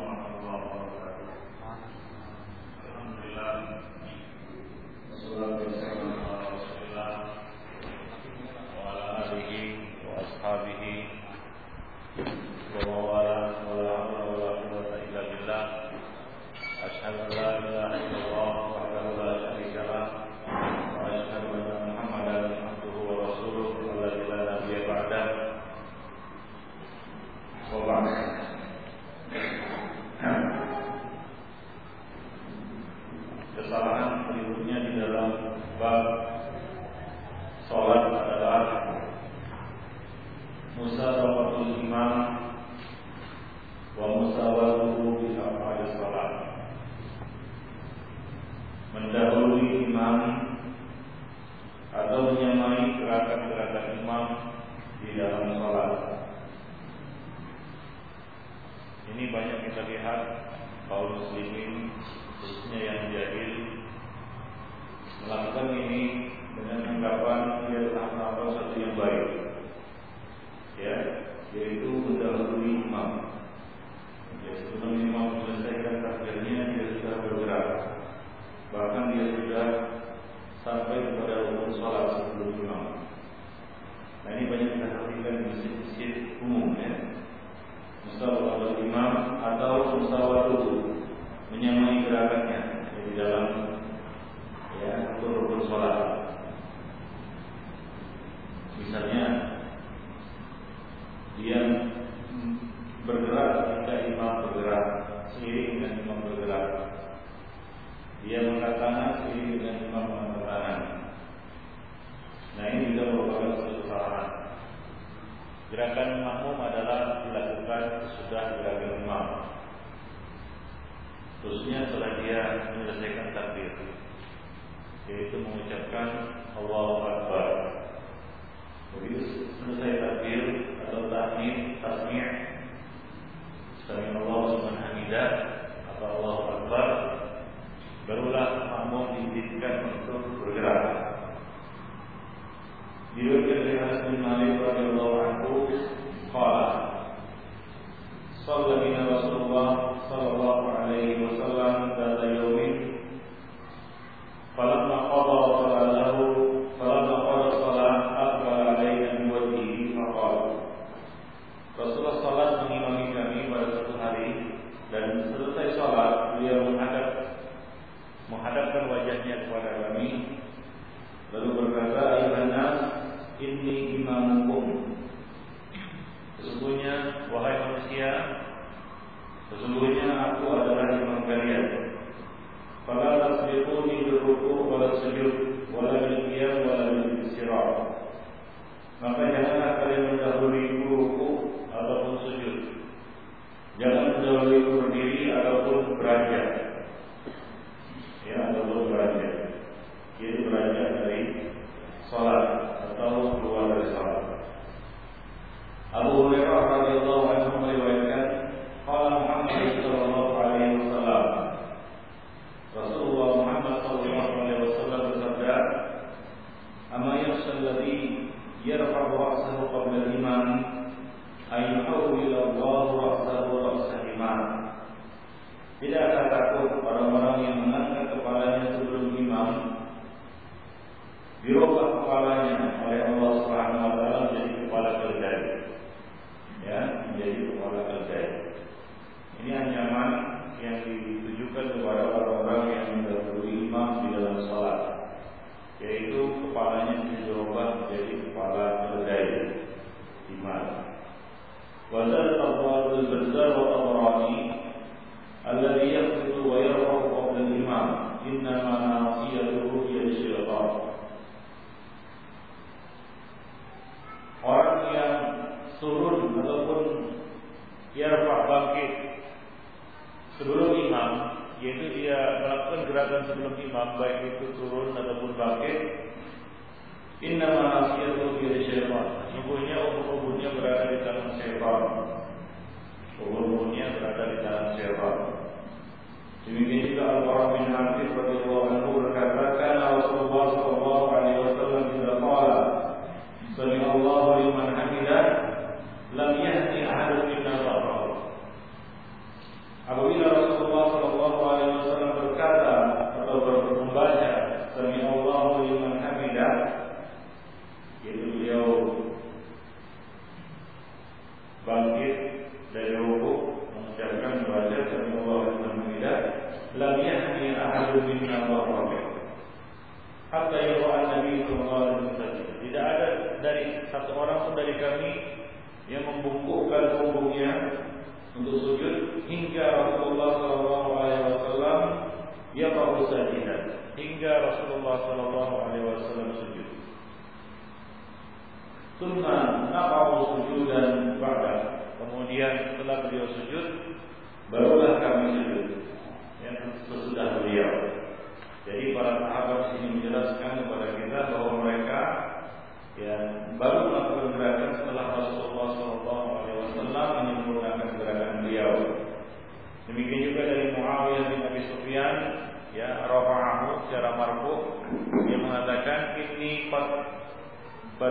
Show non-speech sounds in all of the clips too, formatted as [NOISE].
الله diri dengan imam penerbangan. Nah ini juga merupakan suatu kesalahan. Gerakan makmum adalah dilakukan sesudah gerakan imam. Khususnya setelah dia menyelesaikan takbir, yaitu mengucapkan Allahu Akbar. Begitu selesai takbir atau tahmid, tasmi' Sami Allah Subhanahu wa Ta'ala atau Allahu Barulah makmum diizinkan untuk bergerak. Diriwayatkan oleh Anas bin Malik radhiyallahu anhu, qala: "Shallallahu Rasulullah sallallahu alaihi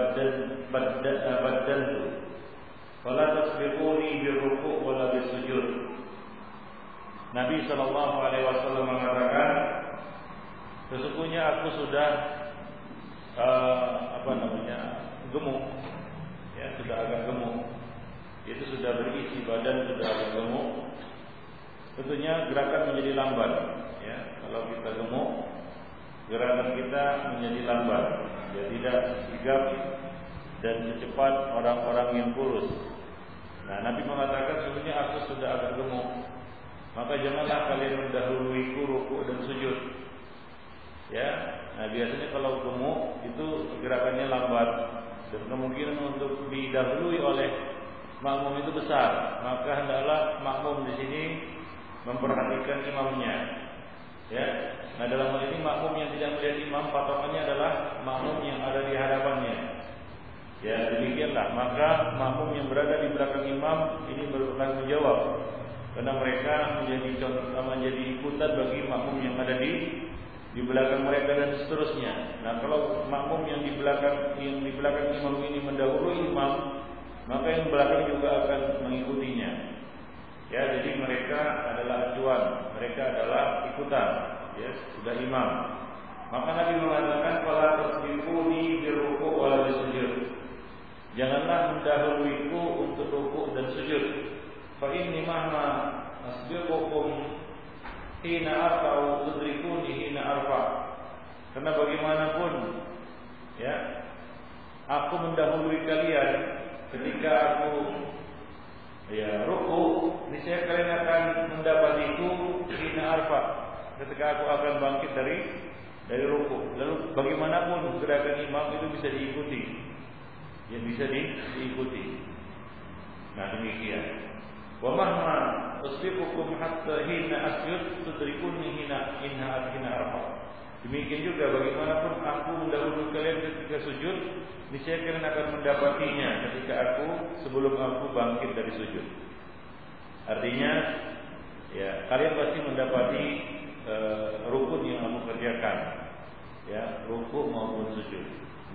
badan badan badan fala tasbiquni birruku' wala bisujud. Nabi Shallallahu alaihi wasallam mengatakan sesungguhnya aku sudah uh, apa namanya gemuk. Ya sudah agak gemuk. Itu sudah berisi badan sudah agak gemuk. Tentunya gerakan menjadi lambat. Ya kalau kita gemuk gerakan kita menjadi lambat. Ya tidak sigap dan secepat orang-orang yang kurus. Nah Nabi mengatakan sesungguhnya aku sudah agak gemuk maka janganlah kalian mendahului ruku dan sujud. Ya nah biasanya kalau gemuk itu gerakannya lambat. Dan kemungkinan untuk didahului oleh makmum itu besar. Maka hendaklah makmum di sini memperhatikan imamnya ya nah dalam hal ini makmum yang tidak melihat imam patokannya adalah makmum yang ada di hadapannya ya demikianlah maka makmum yang berada di belakang imam ini bertanggung jawab karena mereka menjadi contoh menjadi ikutan bagi makmum yang ada di di belakang mereka dan seterusnya. Nah, kalau makmum yang di belakang yang di belakang imam ini mendahului imam, maka yang belakang juga akan mengikutinya. Ya, jadi mereka adalah acuan, mereka adalah ikutan, ya, sudah imam. Maka Nabi mengatakan fala tasbiquni birruku wala bisujud. Janganlah mendahuluiku untuk ruku dan sujud. Fa inni mahma asbiqukum hina arfa'u tudrikuni hina arfa. Karena bagaimanapun ya, aku mendahului kalian ketika aku ya ruku, niscaya kalian akan mendapatiku hina arfa. Ketika aku akan bangkit dari dari ruku. Lalu bagaimanapun gerakan imam itu bisa diikuti. Yang bisa di, diikuti. Nah demikian. Wa mahma usbiqukum hatta hina asjud tudrikuni hina inha. Demikian juga bagaimanapun aku mendahului kalian ketika sujud, niscaya kalian akan mendapatinya ketika aku sebelum aku bangkit dari sujud. Artinya ya kalian pasti mendapati uh, rukun yang aku kerjakan. Ya, rukun maupun sujud.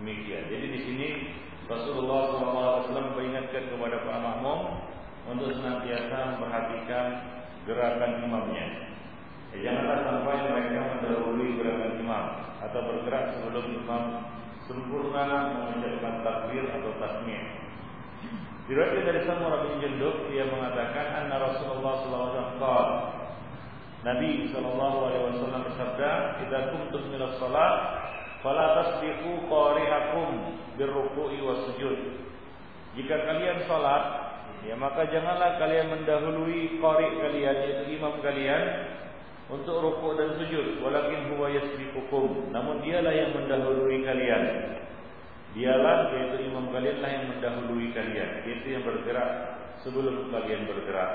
Demikian. Jadi di sini Rasulullah SAW memperingatkan kepada Pak Makmum untuk senantiasa memperhatikan gerakan imamnya. Janganlah sampai mereka mendahului gerakan imam atau bergerak sebelum imam sempurna mengucapkan takbir atau tasmiyah. Diriwayatkan dari Samurah bin Jundub dia mengatakan anna Rasulullah SAW qala Nabi sallallahu alaihi wasallam bersabda, "Idza kuntum ila shalah fala tasbiqu qari'akum birruku'i was sujud." Jika kalian salat Ya maka janganlah kalian mendahului qari kalian yaitu imam kalian untuk rukuk dan sujud walakin huwa yasbiqukum. Namun dialah yang mendahului kalian. Dialah yaitu imam kalian lah yang mendahului kalian. Yaitu yang bergerak sebelum kalian bergerak.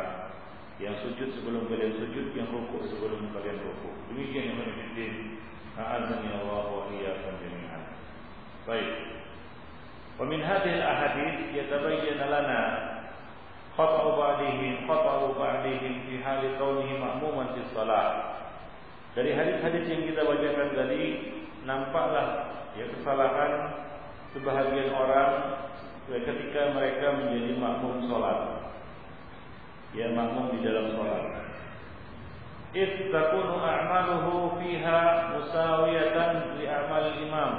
Yang sujud sebelum kalian sujud yang rukuk sebelum kalian rukuk. Demikian yang menjadi a'azani Allah wa iyyakum jami'an. Baik. Wa min hadhihi al-ahadith yatabayyana lana khata'u ba'dihim khata'u ba'dihim fi hali kaunihi ma'muman fi salat. Dari hadis-hadis yang kita bacakan tadi nampaklah ya kesalahan sebahagian orang ketika mereka menjadi makmum salat. Ya makmum di dalam salat. Takunu a'maluhu fiha musawiyatan li a'mal imam.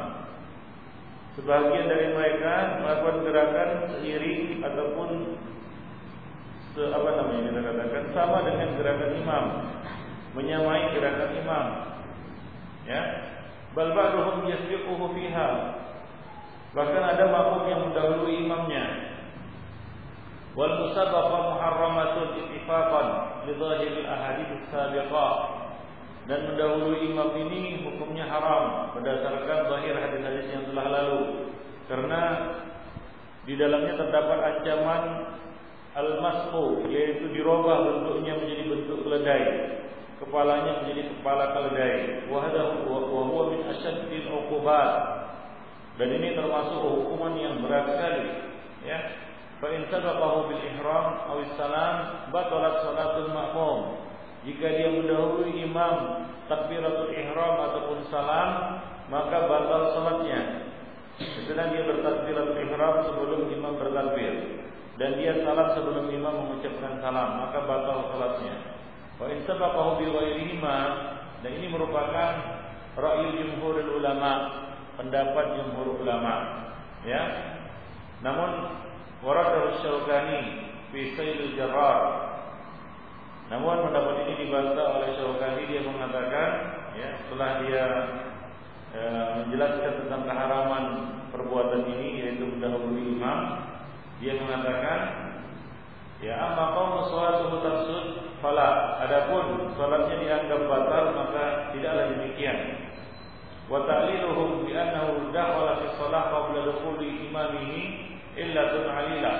Sebahagian dari mereka melakukan gerakan seiring ataupun se apa namanya kita katakan sama dengan gerakan imam, menyamai gerakan imam. Ya. Bal ba'dhum yasbiquhu fiha. Bahkan ada makmum yang mendahului imamnya. Wal musabaqah muharramatun ittifaqan li dhahiril ahadits sabiqah. Dan mendahului imam ini hukumnya haram berdasarkan zahir hadis-hadis yang telah lalu. Karena di dalamnya terdapat ancaman al-masfu yaitu dirubah bentuknya menjadi bentuk keledai. Kepalanya menjadi kepala keledai. Wa huwa min asyaddil uqubat. Dan ini termasuk hukuman yang berat sekali ya. Fa in sabaqahu bil ihram aw salam batalat salatul ma'mum. Jika dia mendahului imam takbiratul ihram ataupun salam maka batal salatnya. Sedang dia bertakbiratul ihram sebelum imam bertakbir dan dia salam sebelum imam mengucapkan salam maka batal salatnya. Wa in sabaqahu bi ghairihima dan ini merupakan ra'yu jumhur ulama pendapat jumhur ulama ya. Namun warad Syaukani fi Sayyidul Jarrar namun pendapat ini dibantah oleh Syaukani dia mengatakan ya setelah dia e, menjelaskan tentang keharaman perbuatan ini yaitu mendahului imam dia mengatakan ya amma qaumu salatuhu tafsud fala adapun salatnya dianggap batal maka tidaklah demikian wa ta'liluhum bi annahu dakhala fi shalah qabla dukhuli imamihi illa alila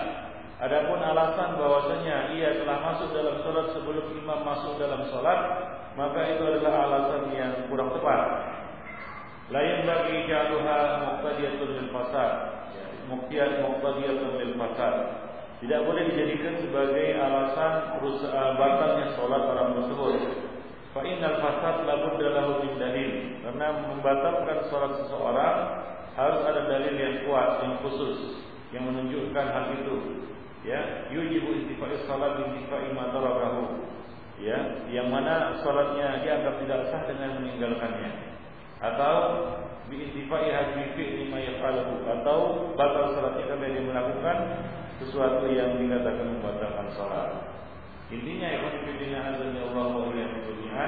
Adapun alasan bahwasanya ia telah masuk dalam salat sebelum imam masuk dalam salat, maka itu adalah alasan yang kurang tepat. Lain bagi jaluha muqtadiyatun fasad. Muqtiyat muqtadiyatun lil fasad. Tidak boleh dijadikan sebagai alasan uh, batalnya sholat orang tersebut. Fa innal fasad la budda lahu min dalil. Karena membatalkan sholat seseorang harus ada dalil yang kuat, yang khusus yang menunjukkan hal itu. Ya, yujibu intifai salat intifai ma. Ya, yang mana salatnya dianggap tidak sah dengan meninggalkannya atau biintifai hadmi fi'li ma yaf'aluhu atau batal salatnya karena dia melakukan sesuatu yang dikatakan membatalkan salat. Intinya ya fillah azza Allah wa jalla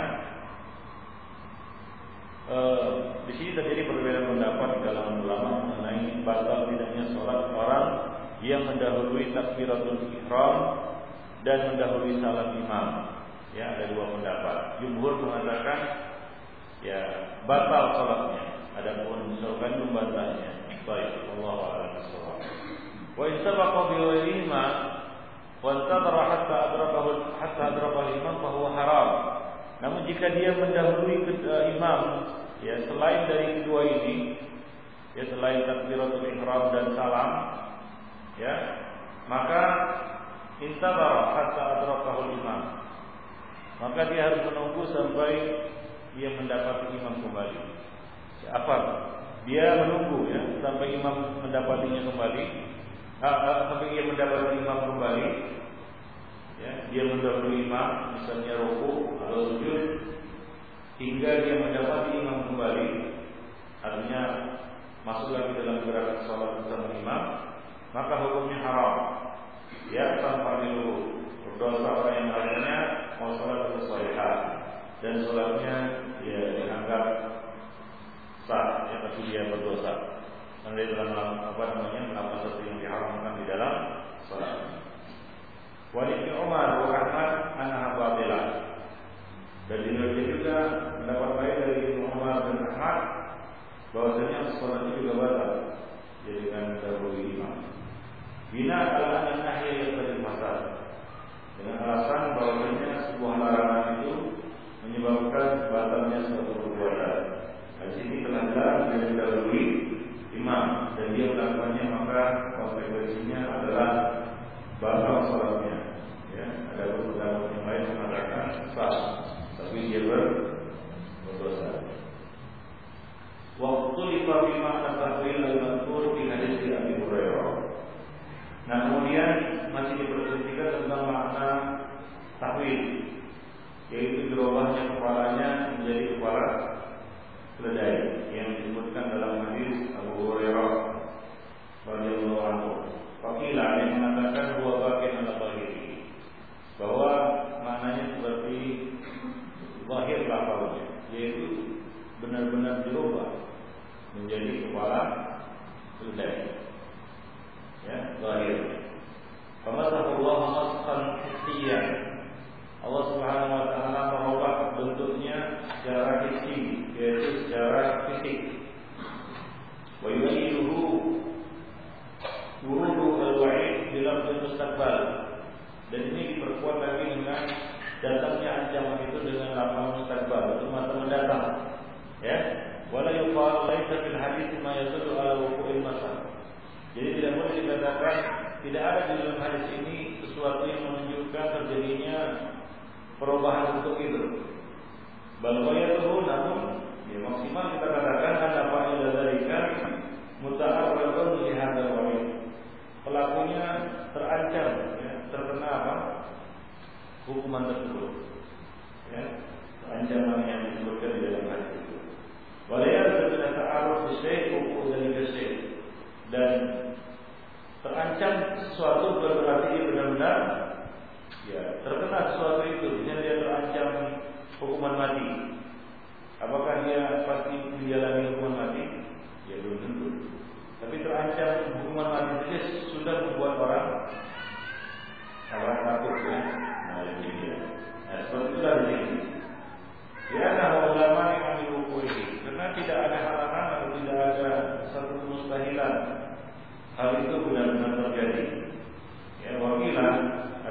eh, di sini terjadi perbedaan pendapat di kalangan ulama mengenai batal tidaknya sholat orang yang mendahului takbiratul ihram dan mendahului salat imam. Ya, ada dua pendapat. Jumhur mengatakan ya batal salatnya. Adapun misalkan membantahnya. Baik, Allah a'lam bishawab. Wa in sabaqa bi ghairihima wa intadara hatta adrakahu hatta adrakahu imam fa huwa haram. Namun jika dia mendahului uh, imam ya selain dari kedua ini ya selain takbiratul ihram dan salam ya maka intadara hatta adrakahu imam maka dia harus menunggu sampai ia mendapati imam kembali. Apa? Dia menunggu ya sampai imam mendapatinya kembali. Ah, ah, sampai ia mendapati imam kembali. Ya, dia mendahului imam, misalnya ruku atau sujud, hingga dia mendapati imam kembali. Artinya masuk lagi dalam gerakan sholat bersama imam, maka hukumnya haram. Ya, tanpa dulu berdosa orang yang lainnya mau sholat hal dan sholatnya ya dianggap sah ya tapi dia berdosa karena dia dalam apa namanya melakukan sesuatu yang diharamkan di dalam sholat. Walid bin Umar wa Ahmad anha. Dan diriwayatkan juga mendapat baik dari Umar dan Ahmad bahwasanya sholat itu juga batal ya dengan mendahului imam. Bina adalah anak yang tadi fasad dengan alasan bahwasanya sebuah larangan itu menyebabkan batalnya suatu perbuatan. Di sini jelas dia imam dan dia melakukannya maka konsekuensinya adalah batal sholatnya. Ya, ada beberapa yang lain mengatakan sah, tapi dia ber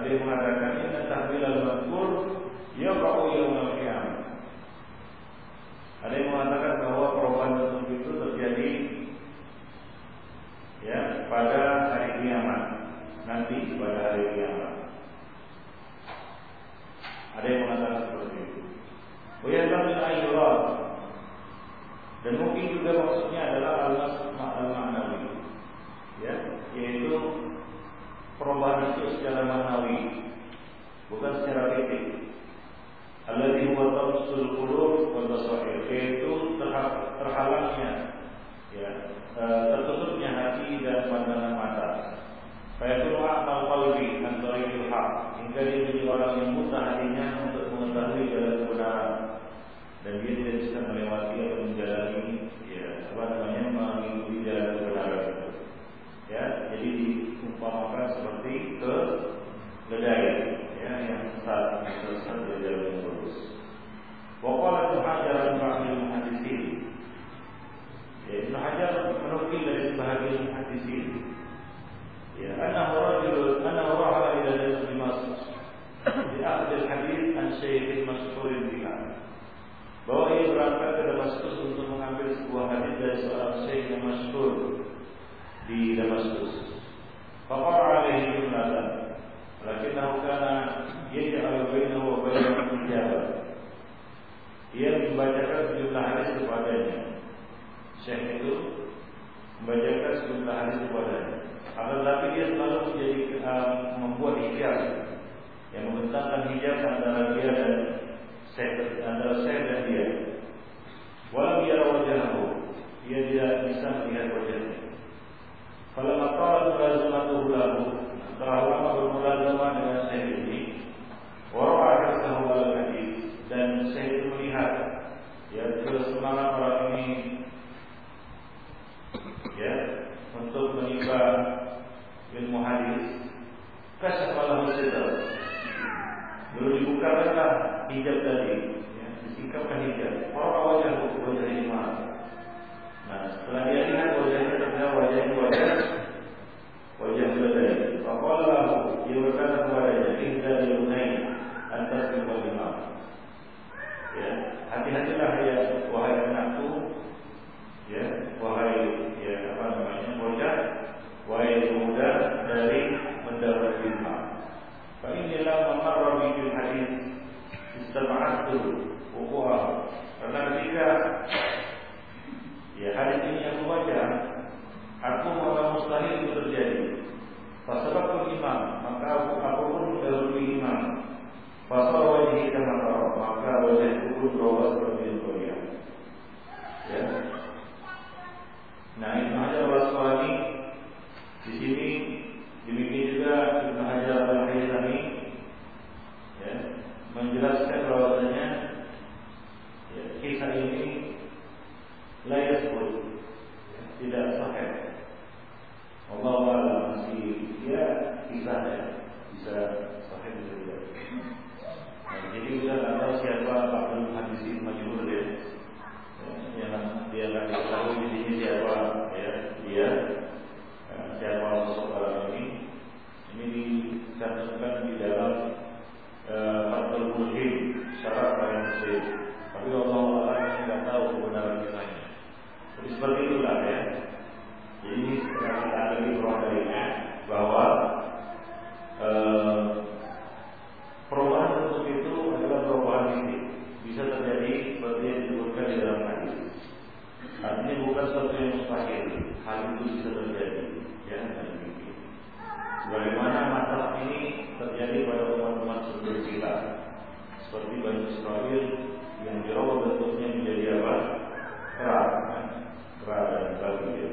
beliau mengatakan inna tahwilal mazkur yaqa'u yawm the day. Syekh itu membacakan sejumlah hadis kepada Akan tetapi dia selalu menjadi uh, membuat hijab yang membentangkan hijab antara dia dan Syekh antara Syekh dan dia. Walau dia wajahku, dia tidak bisa melihat wajahnya. Kalau makar berazmatullah, terlalu lama bermulazamah dengan Syekh. Singkapkanlah hijab tadi ya, Disingkapkan hijab. Orang wajah wajah lima Nah setelah dia Seperti Bani Israel yang dirawat bentuknya menjadi apa? Kerak kan? Kerak dan bagi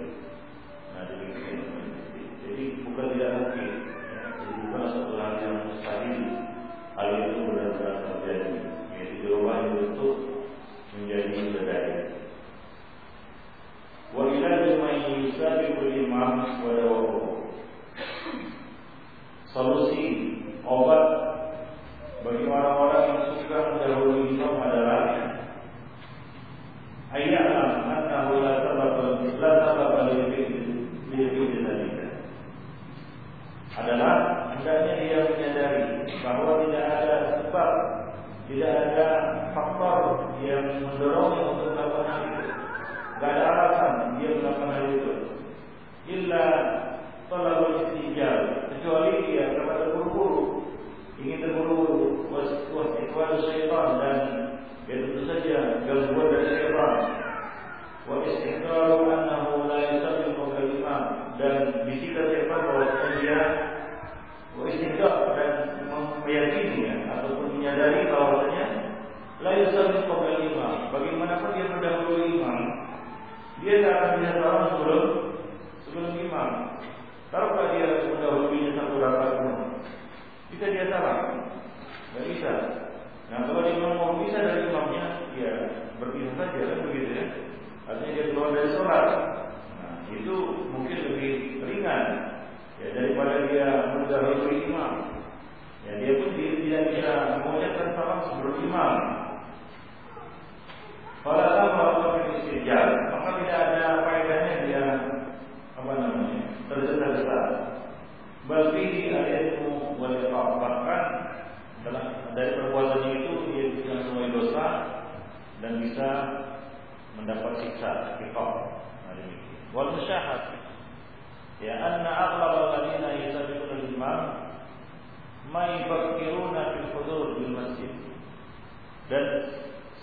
Dan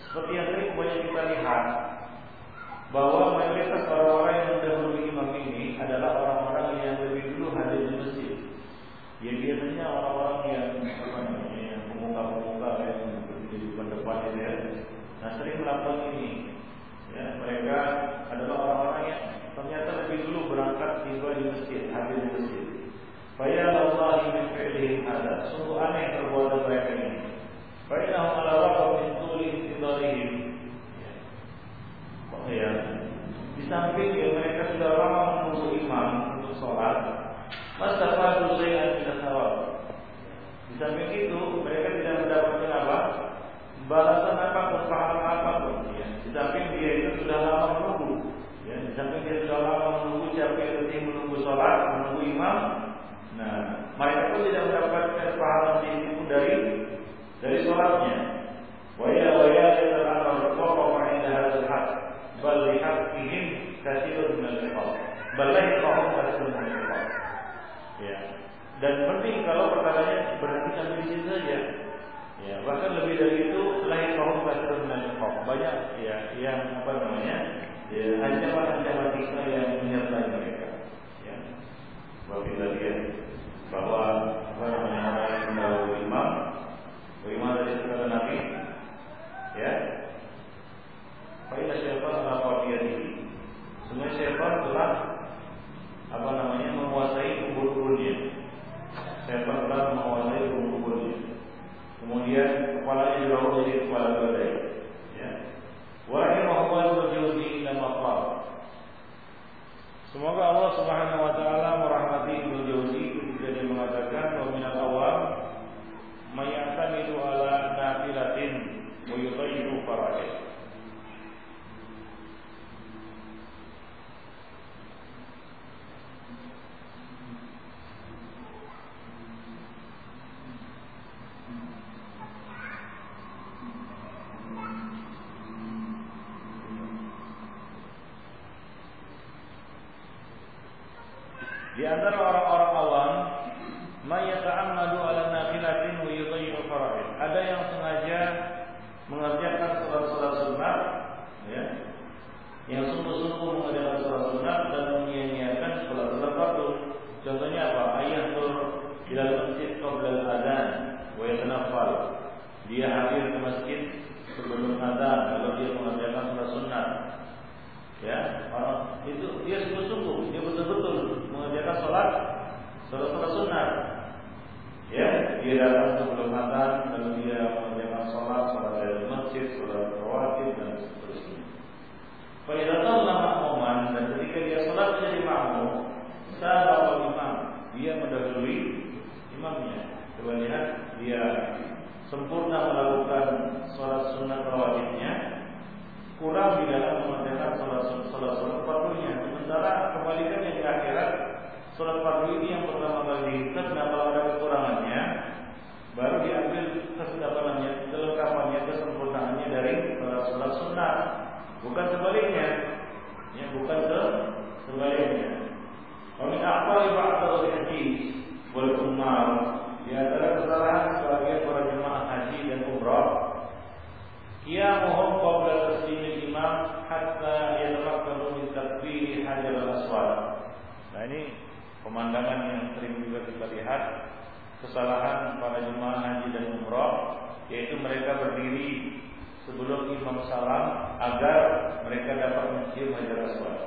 seperti yang tadi banyak kita lihat bahwa mayoritas orang-orang yang mendahului imam ini adalah orang-orang yang lebih dulu hadir di masjid. Yang biasanya orang-orang yang apa namanya yang pemuka-pemuka yang berdiri di depan depan itu ya. Nah sering melakukan ini. Ya, mereka adalah orang-orang yang ternyata lebih dulu berangkat tiba di masjid, hadir di masjid. Faya Allah min fi'lihim ada. Sungguh aneh perbuatan mereka ini. Intidarihim ya di samping ya mereka sudah lama menunggu. Imam untuk sholat di samping itu mereka tidak mendapatkan apa balasan apa pun pahala apa pun ya di samping dia itu sudah lama menunggu ya di samping dia sudah lama menunggu menunggu sholat menunggu imam nah mereka pun tidak mendapatkan pahala sedikit pun dari dari sholatnya waya ya terlalu berkokok indah hadzal hak bal lihaqqihim katsirun min al-iqab bal lahqahum katsirun min al ya. Dan penting kalau perkaranya berhenti sampai di situ saja. Ya bahkan lebih dari itu lahqahum katsirun min al banyak ya yang apa namanya ya ancaman-ancaman siksa yang menyertai mereka. Ya. Wabillahi ya bahwa apa namanya orang yang mendahului imam bagaimana dari sekali Nabi ya Fa'ila syaitan ala qadiyatihi. Sebenarnya syaitan telah apa namanya menguasai kubur-kuburnya. Syaitan telah menguasai kubur-kuburnya. Kemudian kepalanya dibawa jadi kepala badai. Ya. Wa rahimahullah berjuzi ila maqam. Semoga Allah Subhanahu wa taala merahmati Ibnu Jauzi ketika dia mengatakan wa minal awam may ya'tamidu ala nafilatin wa yutayyiru fara'id. Di antara orang-orang awam, mayata'ammadu ala nafilatin wa yudayyi'u fara'id. Ada yang sengaja mengerjakan salat-salat sunat, ya. Yang sungguh-sungguh mengerjakan salat sunat dan menyia-nyiakan salat-salat fardu. Contohnya apa? Ayat tur ila masjid qabla al-adzan wa yatanaffal. Dia hadir ke masjid sebelum azan kalau dia mengerjakan sholat sunnah. Ya, orang itu dia sungguh-sungguh, dia betul-betul mengerjakan sholat sholat sholat sunnah. Ya, dia datang sebelum azan lalu dia mengerjakan sholat sholat dari masjid, sholat rawatib dan seterusnya. Pada datang makmuman dan ketika dia sholat menjadi makmum, sahabat imam, dia mendahului imamnya. Coba lihat dia sempurna melakukan sholat sunnah rawatibnya, kurang di dalam mengerjakan sholat sholat sholat fardunya. Sementara kebalikannya di akhirat, sholat fardu ini yang pertama kali dihitung, nah kalau ada kekurangannya, baru diambil kesedapannya, kelengkapannya, kesempurnaannya dari sholat sholat sunnah, bukan sebaliknya. Ya, bukan ke sebaliknya. Kami akhbar ba'da hadis wal umar di antara kesalahan sebagian para jemaah haji dan umrah qiyamuhum qabla taslimil imam hatta yatamakkanu min takbir hajar al-aswad. Nah ini pemandangan yang sering juga kita lihat kesalahan para jemaah haji dan umrah yaitu mereka berdiri sebelum imam salam agar mereka dapat mencium hajar aswad.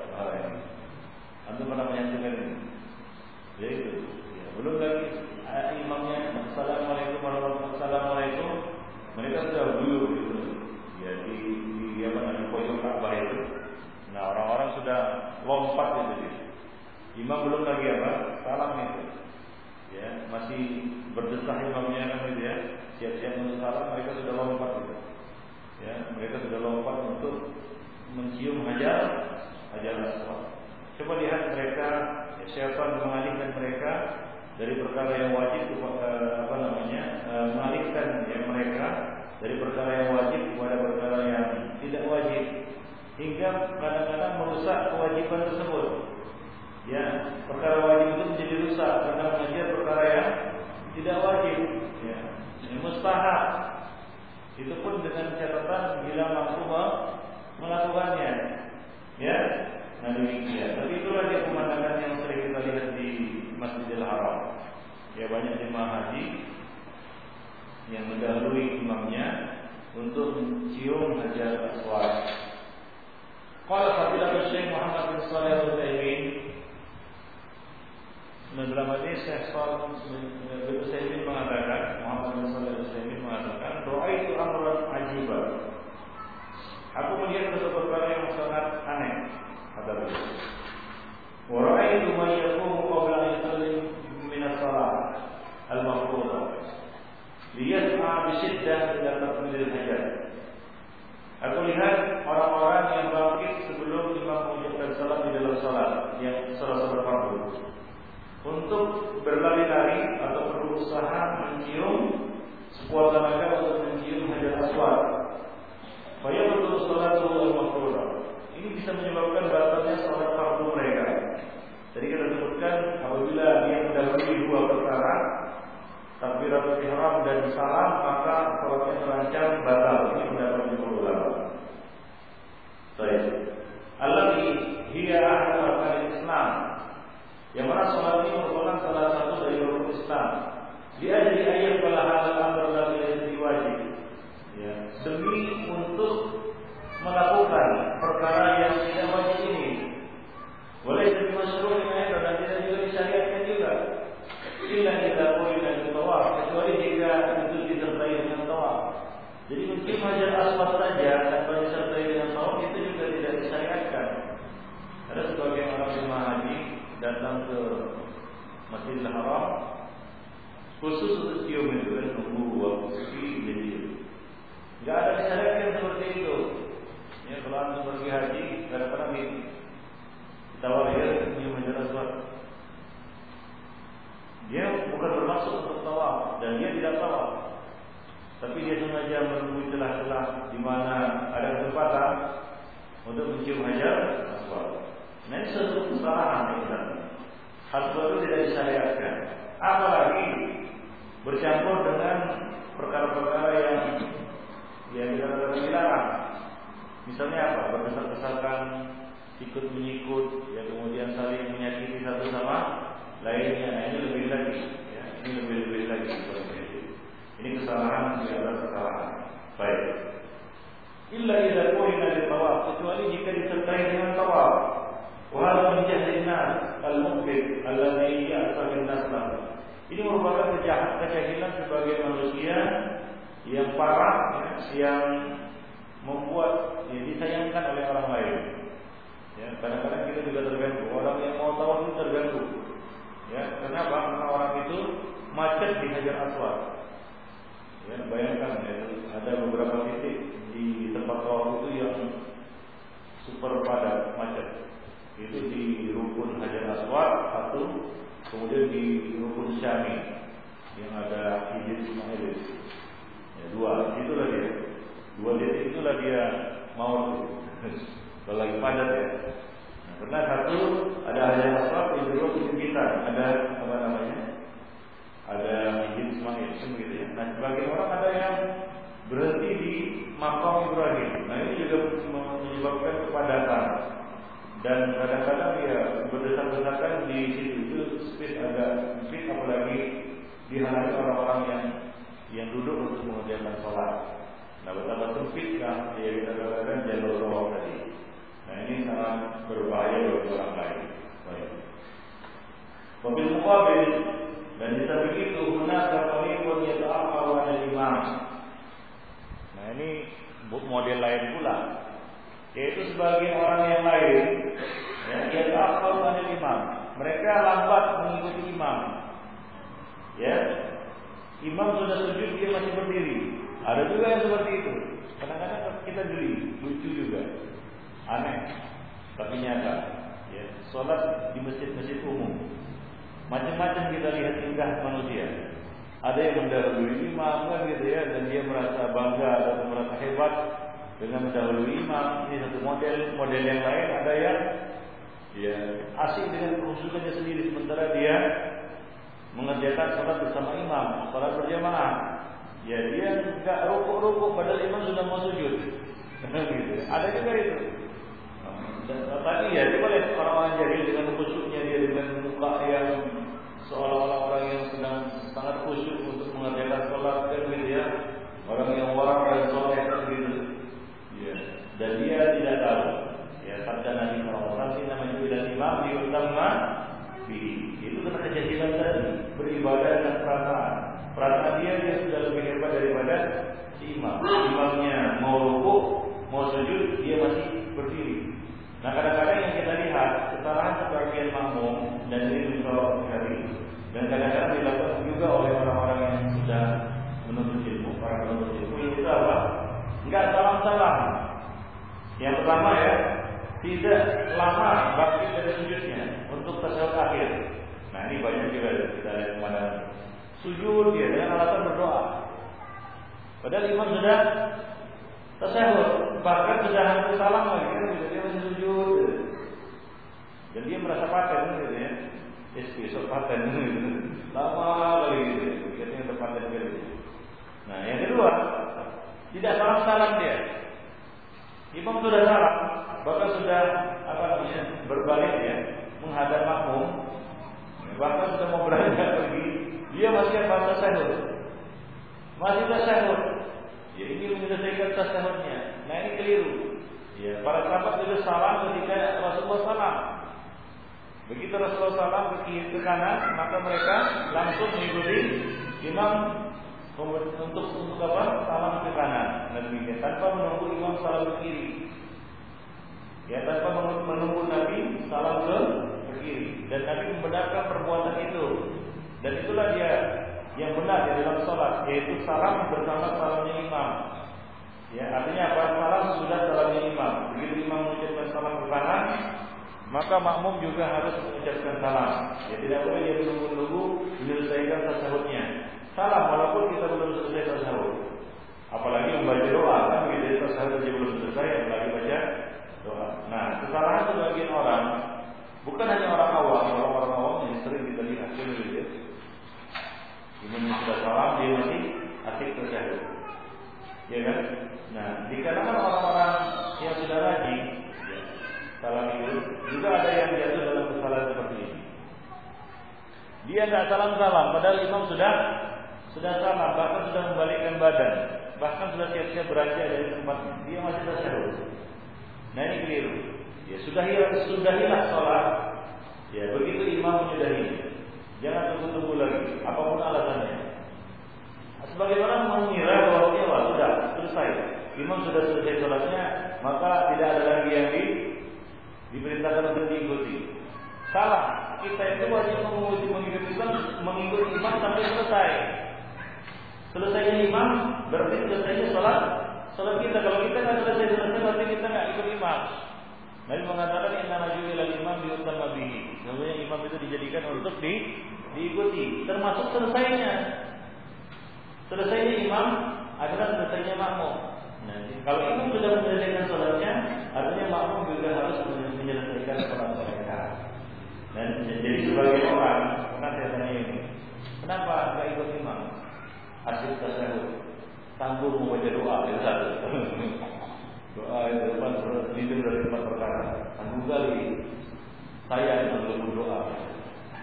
Antum pernah menyaksikan ini? Ya itu. Ya, belum lagi imamnya Assalamualaikum warahmatullahi wabarakatuh. Mereka sudah dulu gitu. Ya di, di apa namanya pojok Ka'bah itu. Nah orang-orang sudah lompat itu. Gitu. Imam belum lagi apa? Salam itu. Ya masih berdesah imamnya kan gitu ya. Siap-siap untuk salam mereka sudah lompat gitu. Ya mereka sudah lompat untuk mencium hajar hajar aswad. Coba lihat mereka ya, siapa mengalihkan mereka dari perkara yang wajib kepada apa namanya e, mengalihkan ya mereka dari perkara yang wajib kepada perkara yang tidak wajib hingga kadang-kadang merusak kewajiban tersebut. Ya, perkara wajib itu menjadi rusak karena mengajar perkara yang tidak wajib. Ya, ini mustahab. Itu pun dengan catatan bila mampu melakukannya. Ya, Nah demikian. Tapi itulah dia pemandangan yang Masjidil Haram. Ya banyak jemaah haji yang mendahului imamnya untuk mencium hajar aswad. Qala Fadilah Syekh Muhammad bin Shalih Al-Utsaimin dalam hadis Syekh Shalih bin Utsaimin mengatakan Muhammad bin Shalih Al-Utsaimin mengatakan doa itu amran ajibah. Aku melihat sesuatu perkara yang sangat aneh kata beliau. Wa ra'aytu man yaqumu qabla an al-mafruḍah liyas'a bi shiddah ila takbir al-hajar. Aku lihat orang-orang yang bangkit sebelum imam mengucapkan salat di dalam salat yang salat-salat fardu untuk berlari-lari atau berusaha mencium sekuat tenaga untuk mencium hajar aswad. Faya betul salatu al-mafruḍah. Ini bisa menyebabkan batalnya sholat fardu mereka. Jadi kita sebutkan dua perkara takbiratul ihram dan salam maka sholatnya terancam batal. Ini pendapat jumhur ulama. Baik. Allati hiya ahad arkan Islam. Yang mana sholat ini merupakan salah satu dari rukun Islam. Jadi ayat pada hal amr lagi wajib. Ya, demi untuk melakukan perkara yang tidak wajib ini. Boleh datang ke Masjidil Haram khusus untuk cium itu dan nunggu waktu sepi jadi. Tidak ada disyariatkan seperti itu. Ya, kalau anda pergi haji, kadang-kadang di ditawari ya, ini menjelaskan aswad. Dia bukan bermaksud untuk tawaf dan dia tidak tawaf. Tapi dia sengaja menunggu celah-celah di mana ada kesempatan untuk mencium hajar aswad. Ini suatu kesalahan ya, Hal itu tidak disyariatkan. Apalagi bercampur dengan perkara-perkara yang yang dilarang dilarang. Misalnya apa? Berdesak-desakan, ikut menyikut, ya kemudian saling menyakiti satu sama lainnya. Nah, ini lebih lagi, ya. ini lebih lebih lagi seperti itu. Ini kesalahan di atas kesalahan. Baik. Illa idza qulna di tawaf kecuali jika disertai dengan tawaf. Wa hal nas al-mukmin alladhi ya'tamin nasman. Ini merupakan kejahilan sebagai manusia yang parah ya, yang membuat ya, disayangkan oleh orang lain. Ya, kadang-kadang kita juga terganggu. Orang yang mau tahu itu terganggu. Ya, kenapa? Karena orang itu macet di Hajar Aswad. Ya, bayangkan ya, ada beberapa titik di tempat tawaf itu yang super padat macet. Itu di rukun Hajar Aswad satu, kemudian di rukun Syami yang ada Hijir Ismail. Ya, dua, itulah dia. Dua titik itulah dia mau [LAUGHS] kalau lagi padat ya. Nah, karena satu ada Hajar Aswad, yang kedua kita ada apa namanya? Ada Hijir Ismail, gitu ya. Nah, sebagian orang ada yang berhenti di makam Ibrahim. Dan kadang-kadang ya berdesak-desakan di situ itu space agak sempit apalagi dihalangi orang-orang yang yang duduk untuk mengerjakan sholat. Nah betapa sempit kan ya kita katakan jalur roh tadi. Nah ini sangat berbahaya bagi orang lain. Mobil mukabil dan kita begitu hunaka tariqun yata'aqqaw 'ala imam. Nah ini model lain pula yaitu sebagian orang yang lain ya, yang akhir pada imam. Mereka lambat mengikuti imam. Ya, imam sudah sujud dia masih berdiri. Ada juga yang seperti itu. Kadang-kadang kita jeli, lucu juga, aneh, tapi nyata. Ya, sholat di masjid-masjid umum. Macam-macam kita lihat tingkah manusia. Ada yang mendahului imam kan gitu ya, dan dia merasa bangga atau merasa hebat dengan mendahului imam ini satu model model yang lain ada yang ya asing dengan kehususannya sendiri. Sementara dia mengerjakan sholat bersama imam sholat berjamaah. Ya dia nggak rukuk-rukuk padahal imam sudah mau sujud. [LAUGHS] Gitu. ada juga itu. Dan tadi ya coba lihat orang-orang jahil dengan khusyuknya dia dengan muka yang seolah-olah orang yang sedang sangat khusyuk untuk mengerjakan sholat kan ya orang yang warak dan sholat kan gitu dan dia tidak tahu ya sabda Nabi SAW namanya bila imam diutamma bi. Itu kata kejadian tadi beribadah dengan perasaan. Perasaan dia dia sudah lebih hebat daripada si imam. Imamnya mau rukuk mau sujud dia masih berdiri. Nah kadang-kadang yang kita lihat kesalahan sebagian makmum dan ini mencolok sekali. Dan kadang-kadang dilakukan juga oleh orang-orang yang sudah menuntut ilmu. Para penuntut ilmu itu apa? Enggak salam-salam yang pertama ya, tidak lama bakti dari sujudnya untuk tasawuf akhir. Nah ini banyak juga kita lihat sujud dia dengan alasan berdoa. Padahal imam sudah tasawuf, bahkan sudah hampir salam lagi kan dia masih sujud. Dan dia merasa paten gitu ya. Sok paten gitu. Lama lagi gitu. Katanya terpaten gitu. Nah yang kedua, tidak salam-salam dia. Imam sudah salah, bahkan sudah apa namanya berbalik ya, menghadap makmum, bahkan sudah mau beranjak pergi, dia masih apa tasahud, masih tasahud. Ya ini menyelesaikan tasahudnya. Nah ini keliru. Ya, para sahabat juga salah ketika Rasulullah salam. Begitu Rasulullah salam ke ke kanan, maka mereka langsung mengikuti imam untuk untuk apa? Salam ke kanan dan demikian tanpa menunggu imam salam ke kiri. Ya tanpa menunggu Nabi salam ke, ke kiri dan Nabi membenarkan perbuatan itu dan itulah dia yang benar di dalam sholat yaitu salam bersama salamnya imam. Ya artinya apa? Salam sudah salamnya imam. Begitu imam mengucapkan salam ke kanan, maka makmum juga harus mengucapkan salam. Ya tidak boleh dia menunggu-nunggu menyelesaikan tasawufnya. Salam walaupun kita belum selesai tasawuf. Apalagi membaca doa kan begitu tasawuf saja belum selesai apalagi baca doa. Nah, kesalahan sebagian orang bukan hanya orang awam, orang-orang awam yang sering kita lihat ya. Imam sudah salam dia masih asik tasawuf. Ya kan? Nah, dikarenakan orang-orang yang sudah rajin ya, salam itu juga ada yang jatuh dalam kesalahan seperti ini. Dia tidak salam-salam, padahal imam sudah sudah sama, bahkan sudah membalikkan badan, bahkan sudah siap-siap beranjak dari tempat dia masih tasyahud. Nah ini keliru. Ya sudah sudah sudahilah sholat. Ya begitu imam menyudahi. Jangan tunggu-tunggu lagi, apa pun alasannya. Sebagai orang mengira bahwa wah, sudah selesai, imam sudah selesai sholatnya, maka tidak ada lagi yang di, diperintahkan untuk diikuti. Salah, kita itu wajib mengikuti mengikuti mengikuti imam sampai selesai. Selesainya imam berarti selesainya sholat sholat kita. Kalau kita nggak selesai selesai berarti kita nggak ikut imam. Nabi mengatakan inna maju'ila imam diutama bihi. Sebenarnya imam itu dijadikan untuk di, diikuti, termasuk selesainya. Selesainya imam adalah selesainya makmum. Nah, kalau imam sudah menyelesaikan sholatnya, artinya makmum juga harus menyelesaikan sholat mereka. Dan jadi sebagai orang, pernah saya tanya ini, kenapa nggak ikut imam? Asyik tasawuf, tanggung mau baca doa, itu [LAUGHS] satu. Doa itu depan tidur dari tempat perkara. Tanggung kali. Saya yang belum berdoa.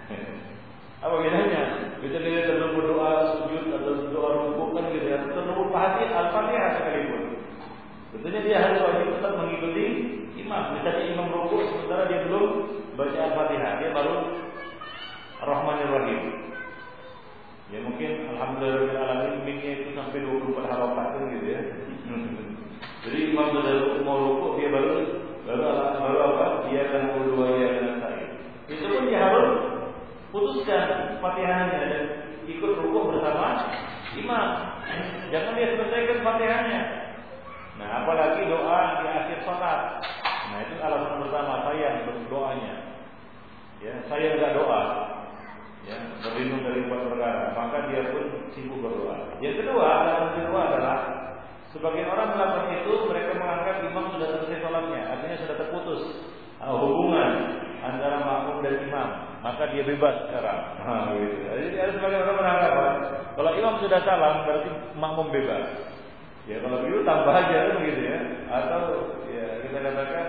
[LAUGHS] Apa bedanya? Kita lihat dalam berdoa sujud atau doa rukuk kan gitu ya. Terlalu perhati al-fatihah sekalipun. Tentunya dia harus wajib tetap mengikuti imam. Misalnya imam rukuk sementara dia belum baca al-fatihah, dia baru Rahmanir Rahim. Ya mungkin alhamdulillah alamin minnya itu sampai 24 harakat kan gitu ya. Jadi imam sudah mau rukuk dia baru baru baru apa? Dia akan berdua ya dengan. Itu pun dia harus putuskan fatihahnya dan ikut rukuk bersama imam. Jangan dia selesaikan fatihahnya. Nah, apalagi doa di akhir sholat. Nah, itu alasan pertama saya berdoanya. Ya, saya enggak doa. Ya, berlindung dari empat perkara. Maka dia pun sibuk berdoa. Yang kedua, alasan kedua adalah Sebagian orang melakukan itu mereka menganggap imam sudah selesai sholatnya, artinya sudah terputus uh, hubungan antara makmum dan imam, maka dia bebas sekarang. [LAUGHS] Gitu. Jadi ada sebagian orang menganggap kalau imam sudah salam berarti makmum bebas. Ya kalau begitu tambah aja kan begitu ya, atau ya kita katakan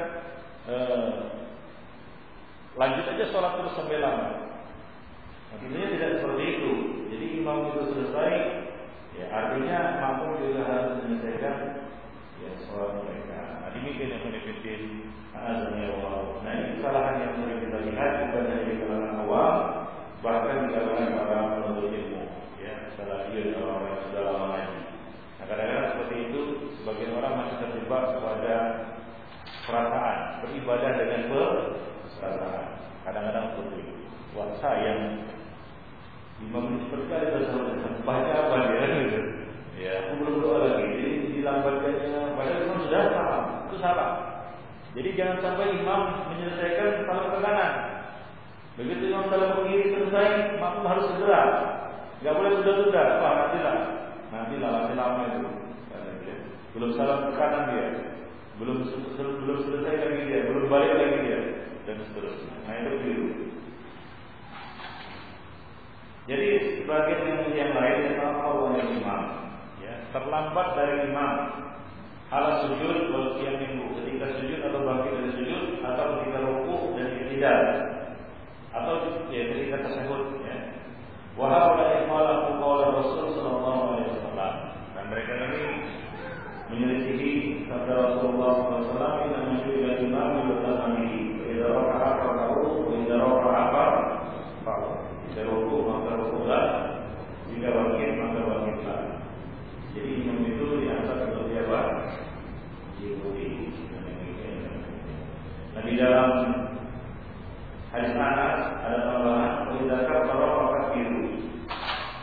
uh, lanjut aja sholat terus sampai lama. Artinya tidak seperti itu. Jadi imam itu selesai, Ya, artinya mampu juga harus menyelesaikan ya sholat mereka. Nah, demikian yang menepin azannya Allah. Nah ini kesalahan yang sering kita lihat bukan di kalangan awam, bahkan di kalangan para penuntut ilmu. Ya, salah dia orang yang sudah lama lagi. Nah kadang-kadang seperti itu, sebagian orang masih terjebak kepada perasaan, beribadah dengan perasaan. Kadang-kadang seperti itu. Wah sayang lima menit sekali bersama baca apa dia. Ya, aku belum doa lagi. Jadi dilambatkannya padahal imam sudah salah. Itu salah. Jadi jangan sampai imam menyelesaikan salam ke kanan. Begitu imam salam ke kiri selesai, makmum harus segera. Gak boleh sudah-sudah. Wah, nantilah. Nantilah, nanti lama itu. Belum salam ke kanan dia. Belum belum selesai lagi dia, belum balik lagi dia dan seterusnya. Nah itu keliru. Jadi sebagian yang, yang lain yang imam, ya, terlambat dari imam ala sujud wal minggu ketika sujud atau bangkit dari sujud atau ketika ruku dan tidak atau ya ketika tersebut ya. Wahab la ikhmalahu qala Rasul sallallahu alaihi wasallam. Dan mereka ini menyelisihi sabda Rasulullah sallallahu alaihi wasallam yang menunjukkan imam di atas idza raka'a raka'u wa idza raka'a fa'u jika ruku maka rukulah jika bangkit maka bangkitlah jadi imam itu diangkat untuk siapa diikuti nah di dalam hadis Anas ada tambahan Faidah kaffara fakat biru.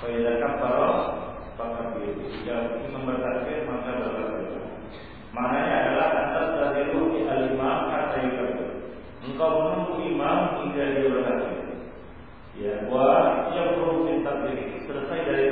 Faidah kaffara fakat biru. Jika imam bertakbir maka bertakbir Maknanya adalah Antas dari di al-imam kata Engkau menunggu imam hingga dia bertakbir Ya, wa yang perlu minta diri selesai dari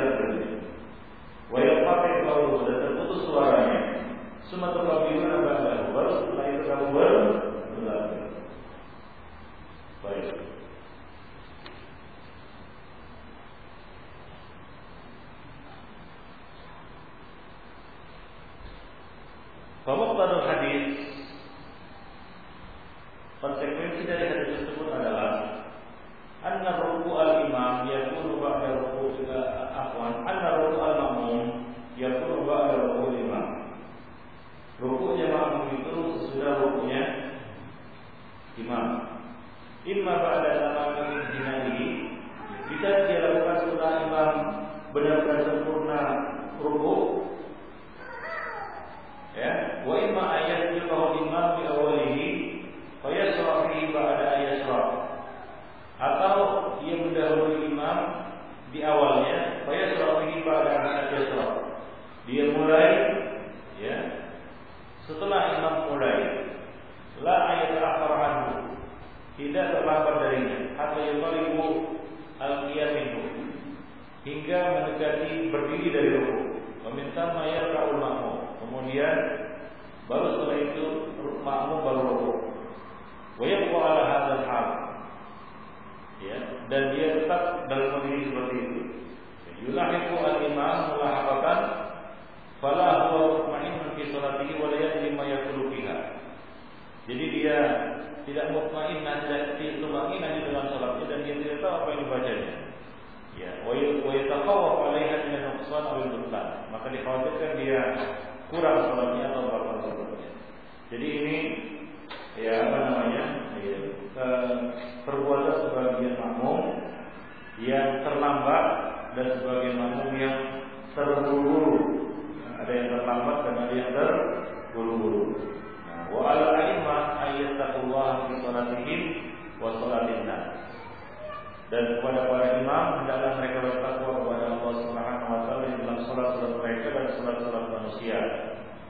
dan kepada para imam hendaklah mereka bertakwa kepada Allah Subhanahu wa taala di dalam salat-salat mereka dan salat-salat manusia.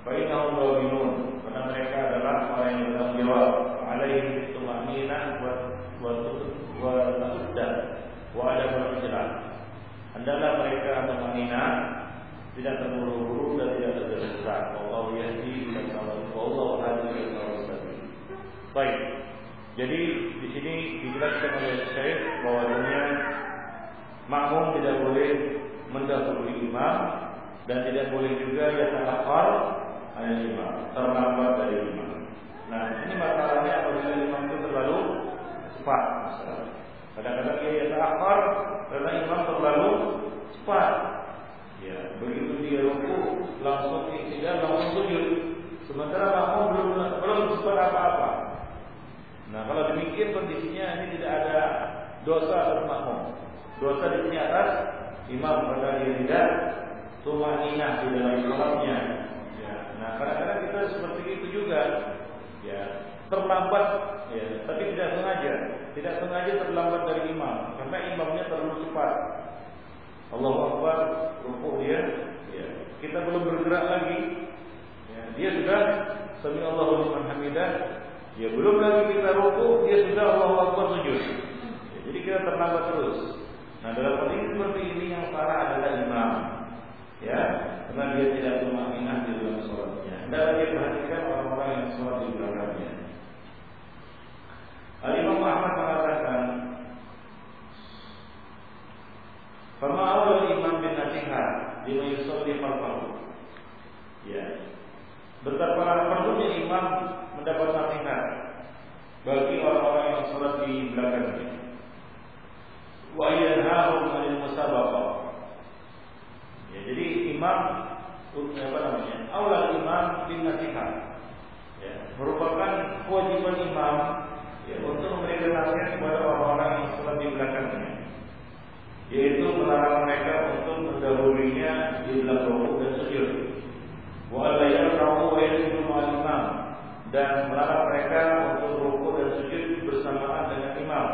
Fa innahum rawinun karena mereka adalah orang yang bertanggung jawab. Alaihim tumaninah wa wa wa tasuddan wa ada. Hendaklah mereka tumaninah tidak terburu-buru dan tidak tergesa-gesa. Allah yahdi ila. Allah hadi. Baik. Jadi di sini dijelaskan oleh Syekh bahwasanya makmum tidak boleh mendahului imam dan tidak boleh juga ya ta'akhir ayat imam, terlambat dari imam. Nah, ini masalahnya apabila imam itu terlalu cepat. Kadang-kadang dia ya ta'akhir karena imam terlalu cepat. Ya, begitu dia ruku langsung tidak langsung sujud. Sementara makmum belum belum sempat apa-apa. Nah kalau demikian kondisinya ini tidak ada dosa atas makmum. Dosa di sini atas imam karena dia tidak tumaninah di dalam sholatnya. Ya. Nah kadang-kadang kita seperti itu juga. Ya terlambat, ya, tapi tidak sengaja, tidak sengaja terlambat dari imam karena imamnya terlalu cepat. Allah Akbar, rukuk dia, ya. kita belum bergerak lagi, ya. dia sudah Sami Allahu liman hamidah Ya belum lagi kita ruku, dia sudah Allah Akbar sujud. Ya, jadi kita terlambat terus. Nah dalam kondisi seperti ini yang salah adalah imam. Ya, karena dia tidak tumaminah di dalam sholatnya. Dan dia perhatikan orang-orang yang sholat di belakangnya. Al-Imam Ahmad mengatakan, Fama awal imam bin nasihat lima yusolli khalfahu. Ya. Betapa perlunya imam mendapat nasihat bagi orang-orang yang sholat di belakangnya. Wa yanhahum 'anil musabaqah. Ya, jadi imam apa namanya? Aulal imam bin nasihat. Ya, merupakan kewajiban imam ya, untuk memberikan nasihat kepada orang-orang yang sholat di belakangnya yaitu melarang mereka untuk mendahulunya di dalam dan sujud. Wa la wa yasjudu dan melarang mereka untuk rukuk dan sujud bersamaan dengan imam.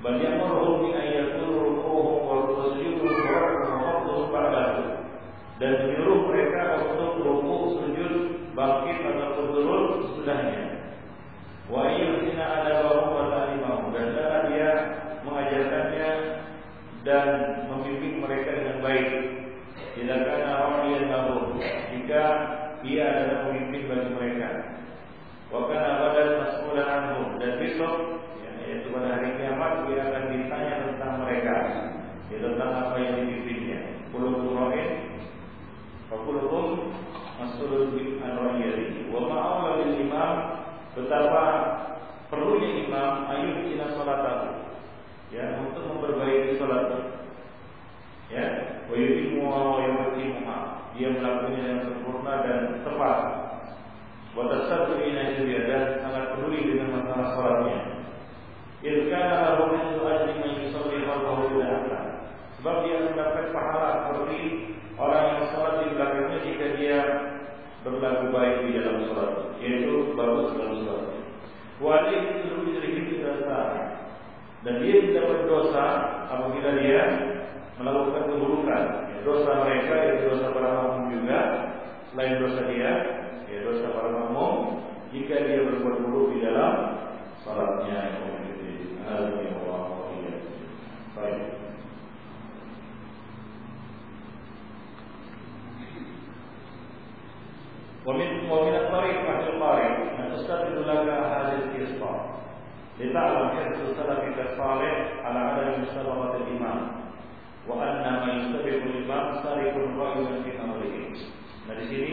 Bal ya'muruhum bi rukuhum wa sujuduhum wa ba'dahu. Dan menyuruh mereka untuk rukuk, sujud, bangkit atau turun sesudahnya. Wa yuhsina adabahum wa ta'limahum. Dan cara dia mengajarkannya dan membimbing mereka dengan baik. Tidak karena yang baru jika ia adalah pemimpin. Wakana badan mas'ulan anhum. Dan besok ya, yaitu pada hari kiamat dia akan ditanya tentang mereka. Ya, tentang apa yang dipimpinnya. Kullu qura'in wa kulluhum mas'ulun an ra'iyati. Wa ma'awla imam betapa perlunya imam ayuh ila salatahu ya untuk memperbaiki salatnya ya wa yutimmu wa yutimmuha dia melakukannya dengan sempurna dan tepat Watas satu ina itu dan sangat peduli dengan masalah sholatnya. Itu Sebab dia mendapat pahala seperti orang yang sholat di belakangnya jika dia berlaku baik di dalam sholat, yaitu dalam itu dan dia apabila dia melakukan keburukan. Ya, dosa mereka yaitu dosa para juga selain dosa dia dosa para makmum jika dia berbuat buruk di dalam salatnya baik. wamil tarik kahil tarik dan ustaz itu laga hadis kisah. Lihatlah kerana ustaz lagi tarik ala ada ustaz bawa terimam. Wa anna man ustaz bawa terimam kita Nah di sini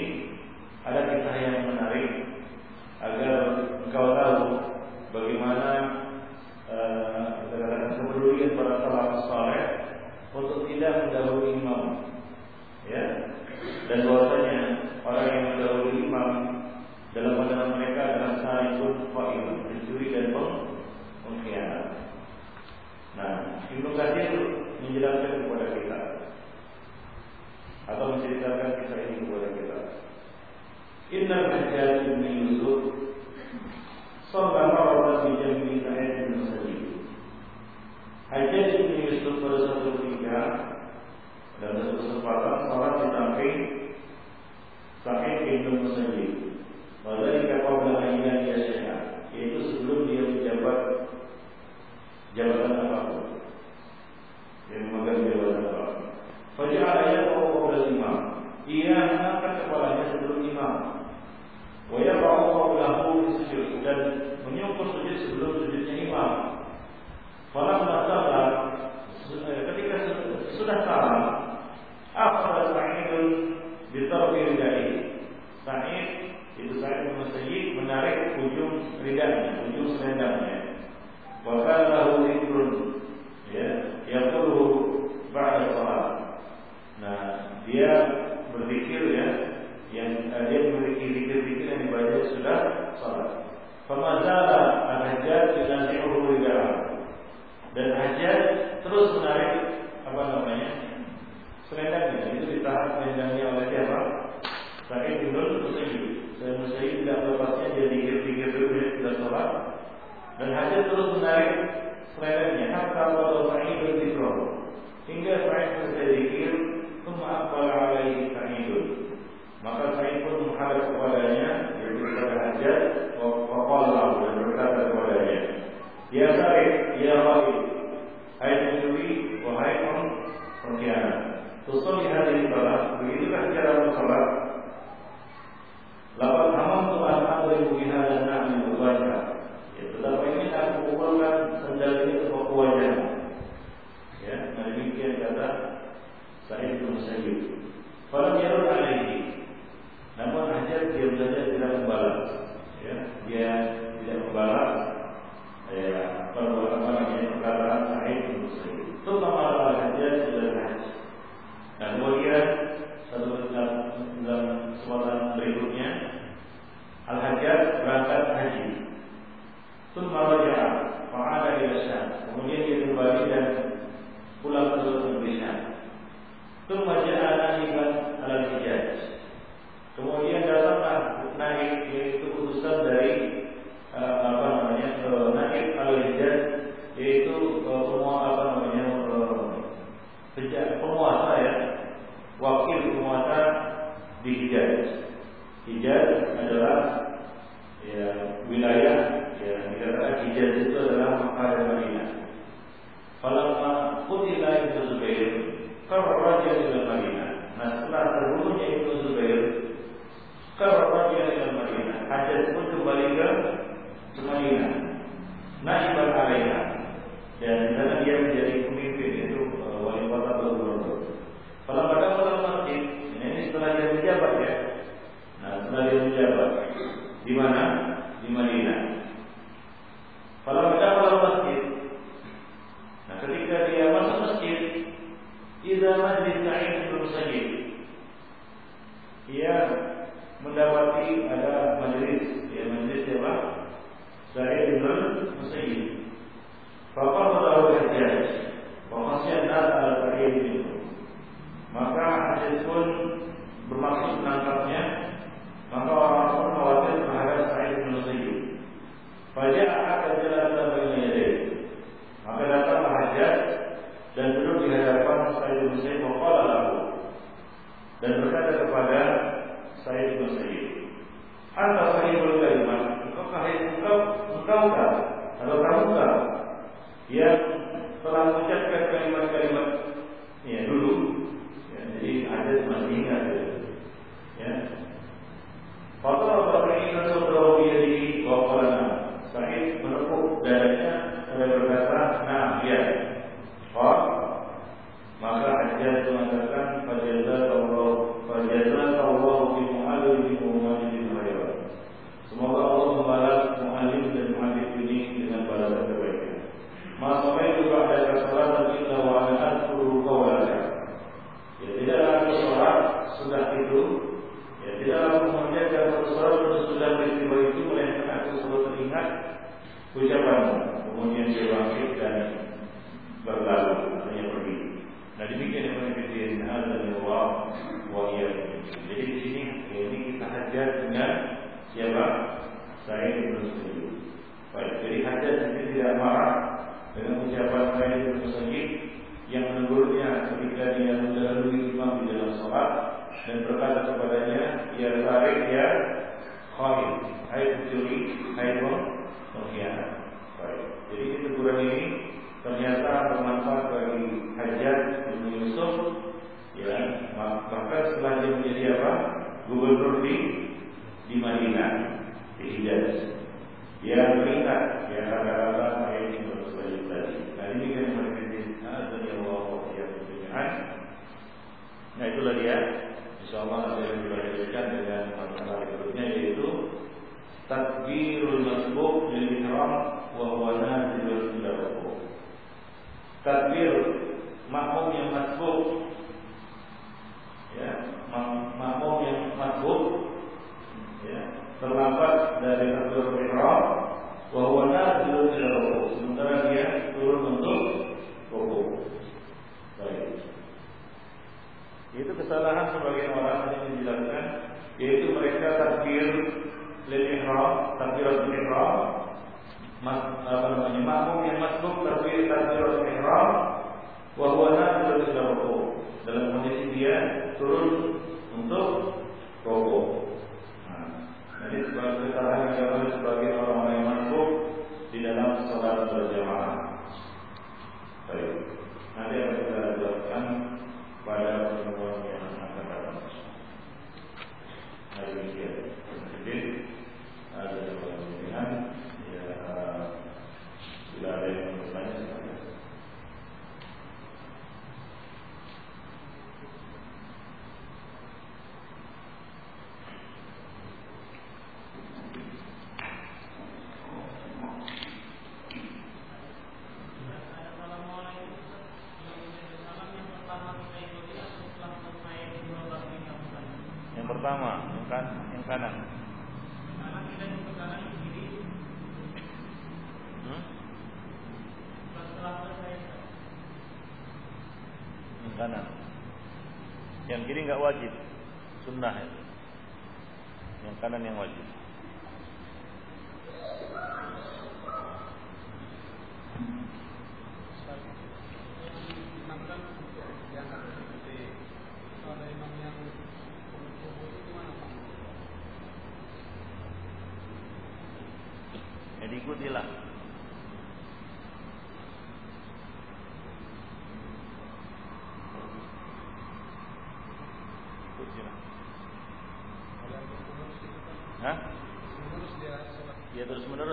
again what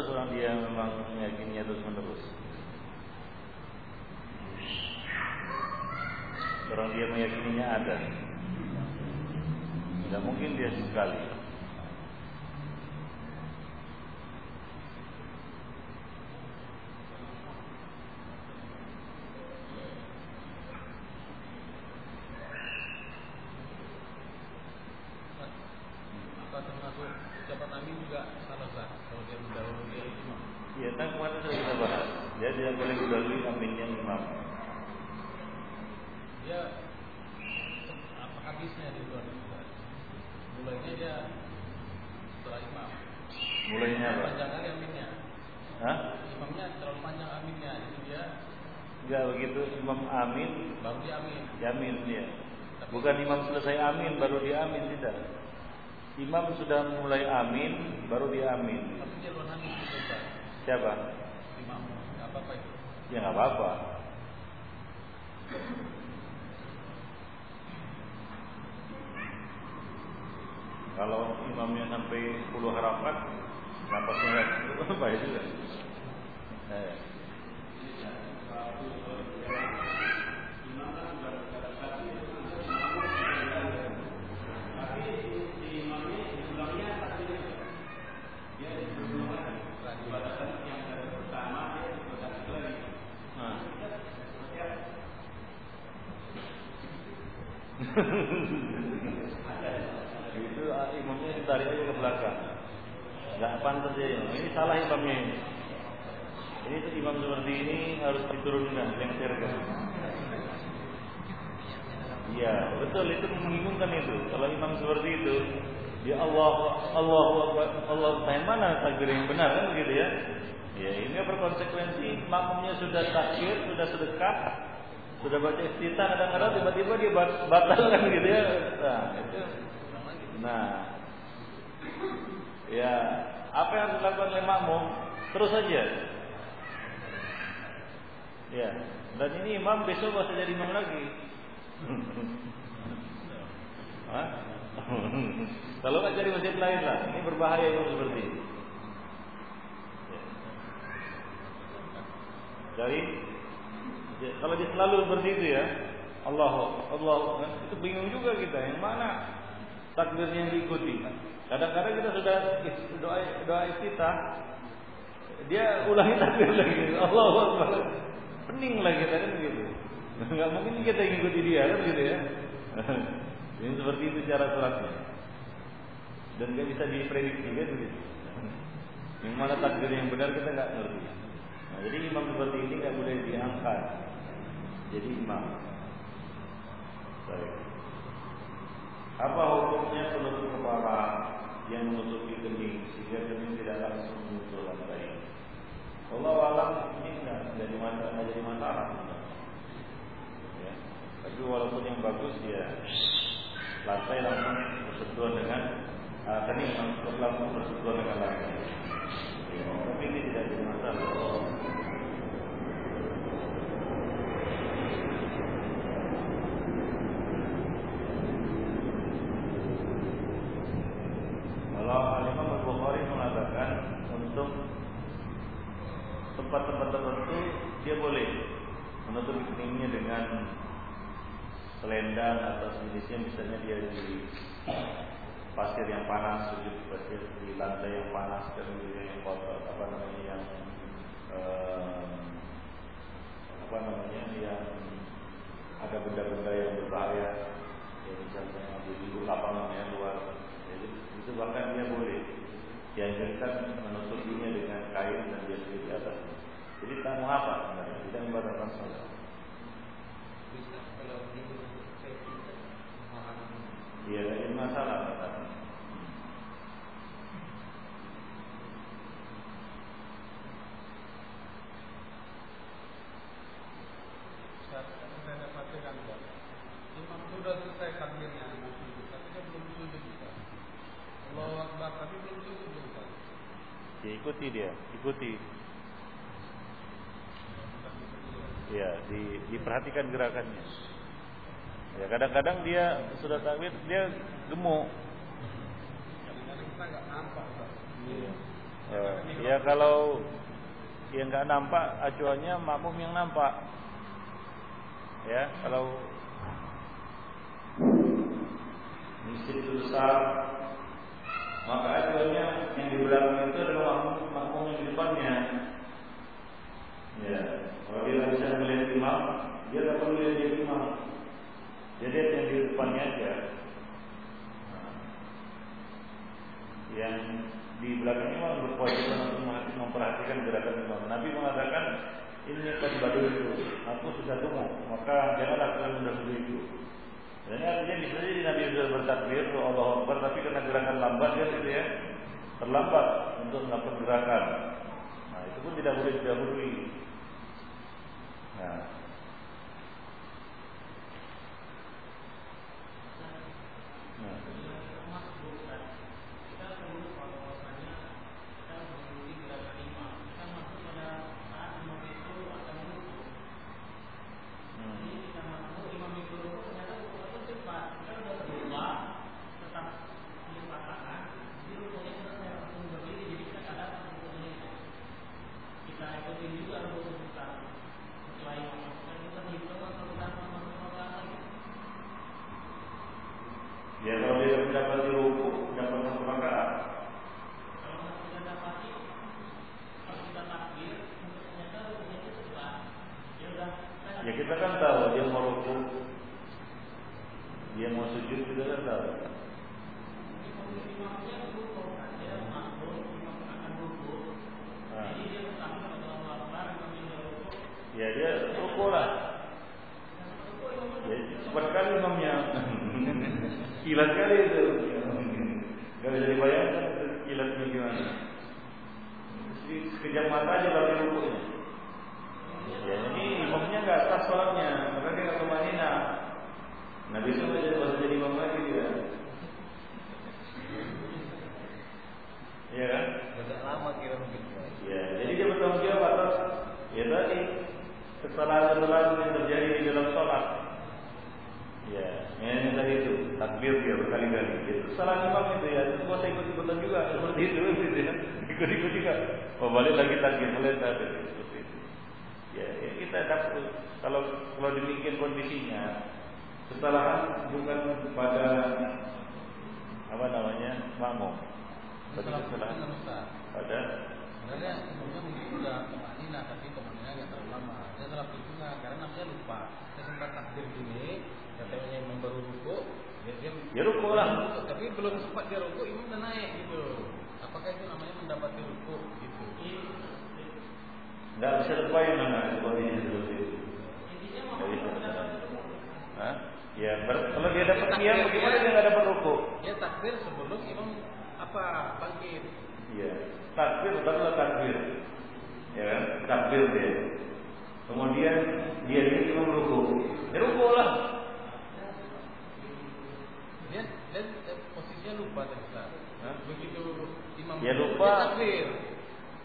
seorang dia memang meyakininya terus menerus? Seorang dia meyakininya ada. Tidak mungkin dia sekali. Imam sudah mulai amin, baru dia amin. Siapa? Imam, apa-apa itu? Ya nggak apa-apa. Kalau imamnya sampai 10 harapan, napasnya itu baik juga. Eh. Ini salah imamnya ini. Ini tuh imam seperti ini harus diturunkan, lengserkan. Iya, betul itu membingungkan itu. Kalau imam seperti itu, ya Allah, Allah, Allah, Allah mana takbir yang benar kan begitu ya? Ya, ini berkonsekuensi makmumnya sudah takbir, sudah sedekat sudah baca istita kadang-kadang tiba-tiba dia batal kan gitu ya. Nah, itu. Nah. Ya, apa yang dilakukan oleh makmum terus saja. Ya, dan ini imam besok bisa jadi imam lagi. [LAUGHS] Hah? [LAUGHS] Kalau nggak cari masjid lain lah, ini berbahaya yang seperti. Jadi, ya, kalau dia selalu seperti itu ya, Allah, Allah, itu bingung juga kita. Yang mana takbirnya yang diikuti. Kadang-kadang kita sudah doa doa iftitah, dia ulangi takbir [LAUGHS] lagi. Allah Akbar. Pening lah kita kan gitu. [LAUGHS] Enggak mungkin kita ikuti dia kan gitu ya. [LAUGHS] Ini seperti itu cara suratnya. Dan nggak bisa diprediksi kan begitu. Yang mana takbir yang benar kita nggak ngerti. Nah, jadi imam seperti ini nggak boleh diangkat. Jadi imam. Baik. Apa hukumnya penutup kepala yang menutupi kening sehingga kening tidak langsung muncul lantai? Allah alam ini tidak jadi masalah, jadi masalah. Ya. Tapi walaupun yang bagus ya lantai langsung bersentuhan dengan uh, kening langsung bersentuhan dengan lantai. Ya. Tapi ini tidak jadi masalah. Atau sejenisnya misalnya dia di pasir yang panas sujud pasir di lantai yang panas dan yang kotor apa namanya yang eh, apa namanya yang ada benda-benda yang berbahaya ya misalnya di lapangan yang luar jadi itu bahkan dia boleh dianjurkan menutupinya dengan kain dan dia di atas jadi tamu apa? Tidak membatalkan sholat. Bisa kalau Iya, ini masalah kata. saya perhatikan Imam sudah selesai takbirnya tapi dia belum sujud Allah Akbar tapi belum sujud Ya, ikuti dia, ikuti. Ya, di, diperhatikan gerakannya. Ya, kadang-kadang dia sudah takbir, dia gemuk. Ya, ya kalau yang nggak nampak acuannya makmum yang nampak. Ya, kalau masjid besar maka acuannya yang di belakang itu adalah makmum, makmum yang di depannya. Ya, kalau dia bisa melihat imam, dia tak perlu lihat dia imam. Jadi yang di depannya aja. Yang di belakang imam berkewajiban untuk memperhatikan gerakan imam. Nabi mengatakan ini akan badu itu, aku sudah tunggu, maka janganlah kalian mendahului itu. Dan ini artinya bisa jadi Nabi sudah bertakbir, Allah Akbar, tapi karena gerakan lambat ya gitu ya, terlambat untuk melakukan gerakan. Nah itu pun tidak boleh didahului. Nah. No. Ya kita kan tahu dia merokok, dia mau sujud tidak ada. Kesalahan-kesalahan yang terjadi di dalam sholat. Ya, yang tadi itu takbir dia berkali-kali. Itu salah imam itu ya. Gua saya ikut ikutan juga seperti itu, [LAUGHS] gitu ya. Ikut-ikut juga. Oh balik lagi takbir, mulai takbir seperti itu. Ya, ya kita dapat kalau kalau demikian kondisinya kesalahan bukan pada apa namanya makmum. Tapi Salah kesalahan pada Sebenarnya umumnya mungkin sudah temanina tapi temanina nggak terlalu lama. Dia salah juga karena namanya lupa. Saya sempat takbir gini, katanya imam baru ruku, dia dia Ya ruku lah. ruku, tapi belum sempat dia ruku, imam udah naik gitu. Apakah itu namanya mendapati ruku gitu? Tidak bisa lupa yang mana kondisi seperti itu. Nggak bisa. Hah? Ya, ber- kalau dia dapat diam, bagaimana dia- dia nggak dapat ruku? Dia takbir sebelum imam apa bangkit. Iya, takbir barulah takbir. Ya kan? Takbir dia. Kemudian dia ini imam ruku. Ya ruku lah. Dia dia, dia posisinya lupa tadi? Begitu imam Ya, lupa. dia takbir.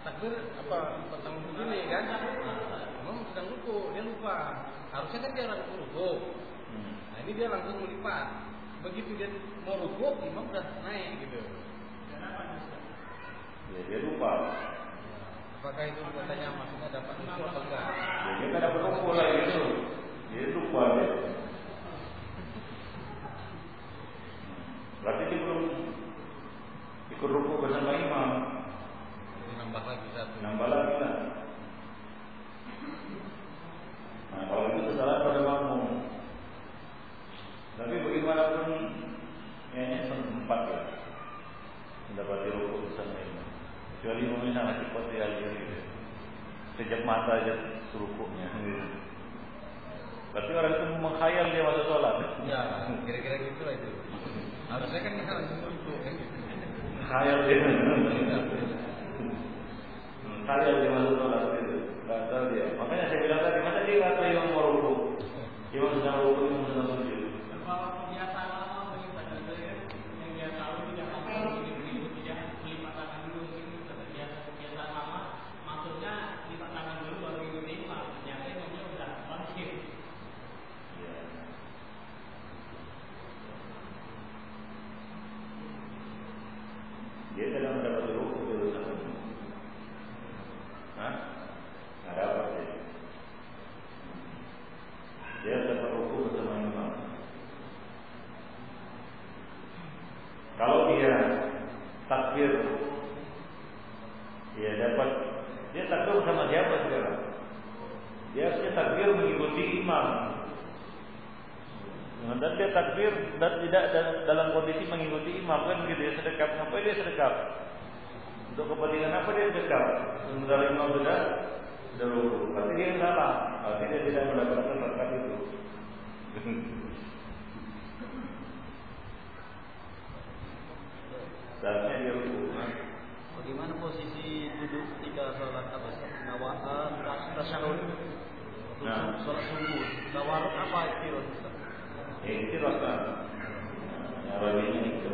Takbir apa petang begini kan? Imam sedang ruku, dia lupa. Harusnya kan dia langsung ruku. Hmm. Nah ini dia langsung melipat. Begitu dia mau ruku, imam udah naik gitu. Ya, dia lupa. Apakah itu katanya maksudnya dapat ruku atau enggak? Ya, dia nggak dapat ruku lah gitu. Dia lupa dia. Berarti dia belum ikut ruku bersama imam. Jadi nambah lagi satu. Nambah lagi lah. Nah, kalau itu kesalahan pada makmum. Tapi bagaimanapun kayaknya sempat ya mendapati rukuk bersama imam. Kecuali imamnya sangat cepat ya gitu. Sejak mata aja rukuknya. Gitu. Berarti orang itu mengkhayal dia masuk sholat. Ya, kira-kira gitu lah itu. Harusnya kan kita langsung ruku kan gitu. Khayal dia. Khayal dia masuk sholat gitu. Gak tahu dia. Makanya saya bilang tadi, masa dia tahu imam mau rukuk, imam sedang sujud. Kalau kebiasaan lama beribadah itu ya, yang dia tahu tidak akan begitu tidak melipat tangan dulu mungkin kebiasaan kebiasaan lama maksudnya lipat tangan dulu baru ikuti imam ternyata imamnya udah bangkit Ya. Dia dalam mendapat rukuk di urusan ini. Hah? Nggak dapat dia. Dia dapat rukuk bersama imam. Kalau dia takbir, dia dapat dia takbir bersama siapa sekarang? Dia harusnya takbir mengikuti imam. Nah, dan dia takbir dan tidak da- dalam kondisi mengikuti imam kan begitu ya sedekap ngapain dia sedekap untuk kepentingan apa dia sedekap sementara imam sudah sudah ruku berarti dia yang salah berarti dia tidak mendapatkan berkat itu seharusnya dia ruku Bagaimana posisi duduk ketika sholat apa nawaan tasyahud Nah. sholat subuh tawaruk apa itu Ustaz? ya itu rasa yang rabinya itu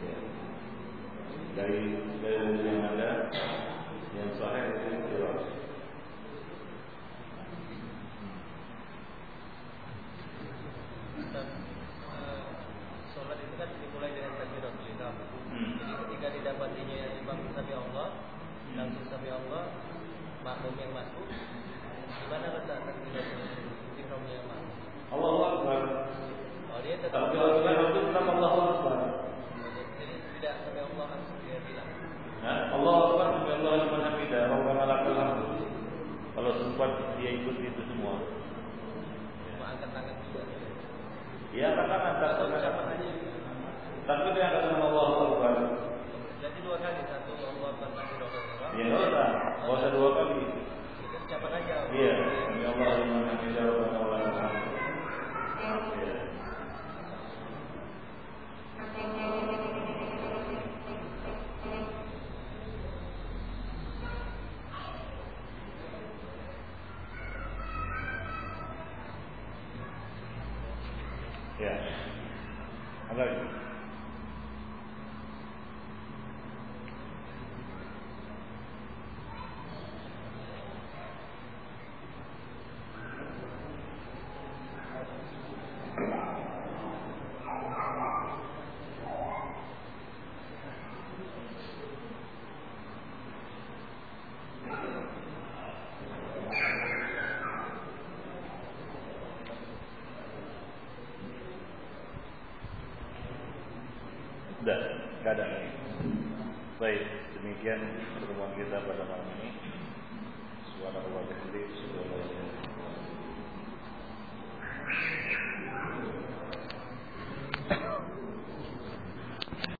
ya. dari dari yang ada yang sahih itu jelas eh, sholat itu kan dimulai dengan takbiratul ihram. Hmm. Jadi ketika didapatinya sabi Allah, langsung sabi Allah, makmum yang masuk, gimana letak takbiratul ihramnya yang masuk? Allahu Akbar. Oh dia tetap Takbiratul itu tetap Allahu Akbar? Jadi tidak sabi Allah langsung dia bilang. Nah, Allahu Akbar sampai Allah liman hamidah Rabbana lakal hamd kalau sempat dia ikut itu semua. Cuma angkat tangan juga. ya katakan Atau ucapan aja. tapi dia katakan Allahu Akbar. Jadi dua kali. Satu Allah Akbar takbiratul ihram. ya nggak usah. Nggak usah dua kali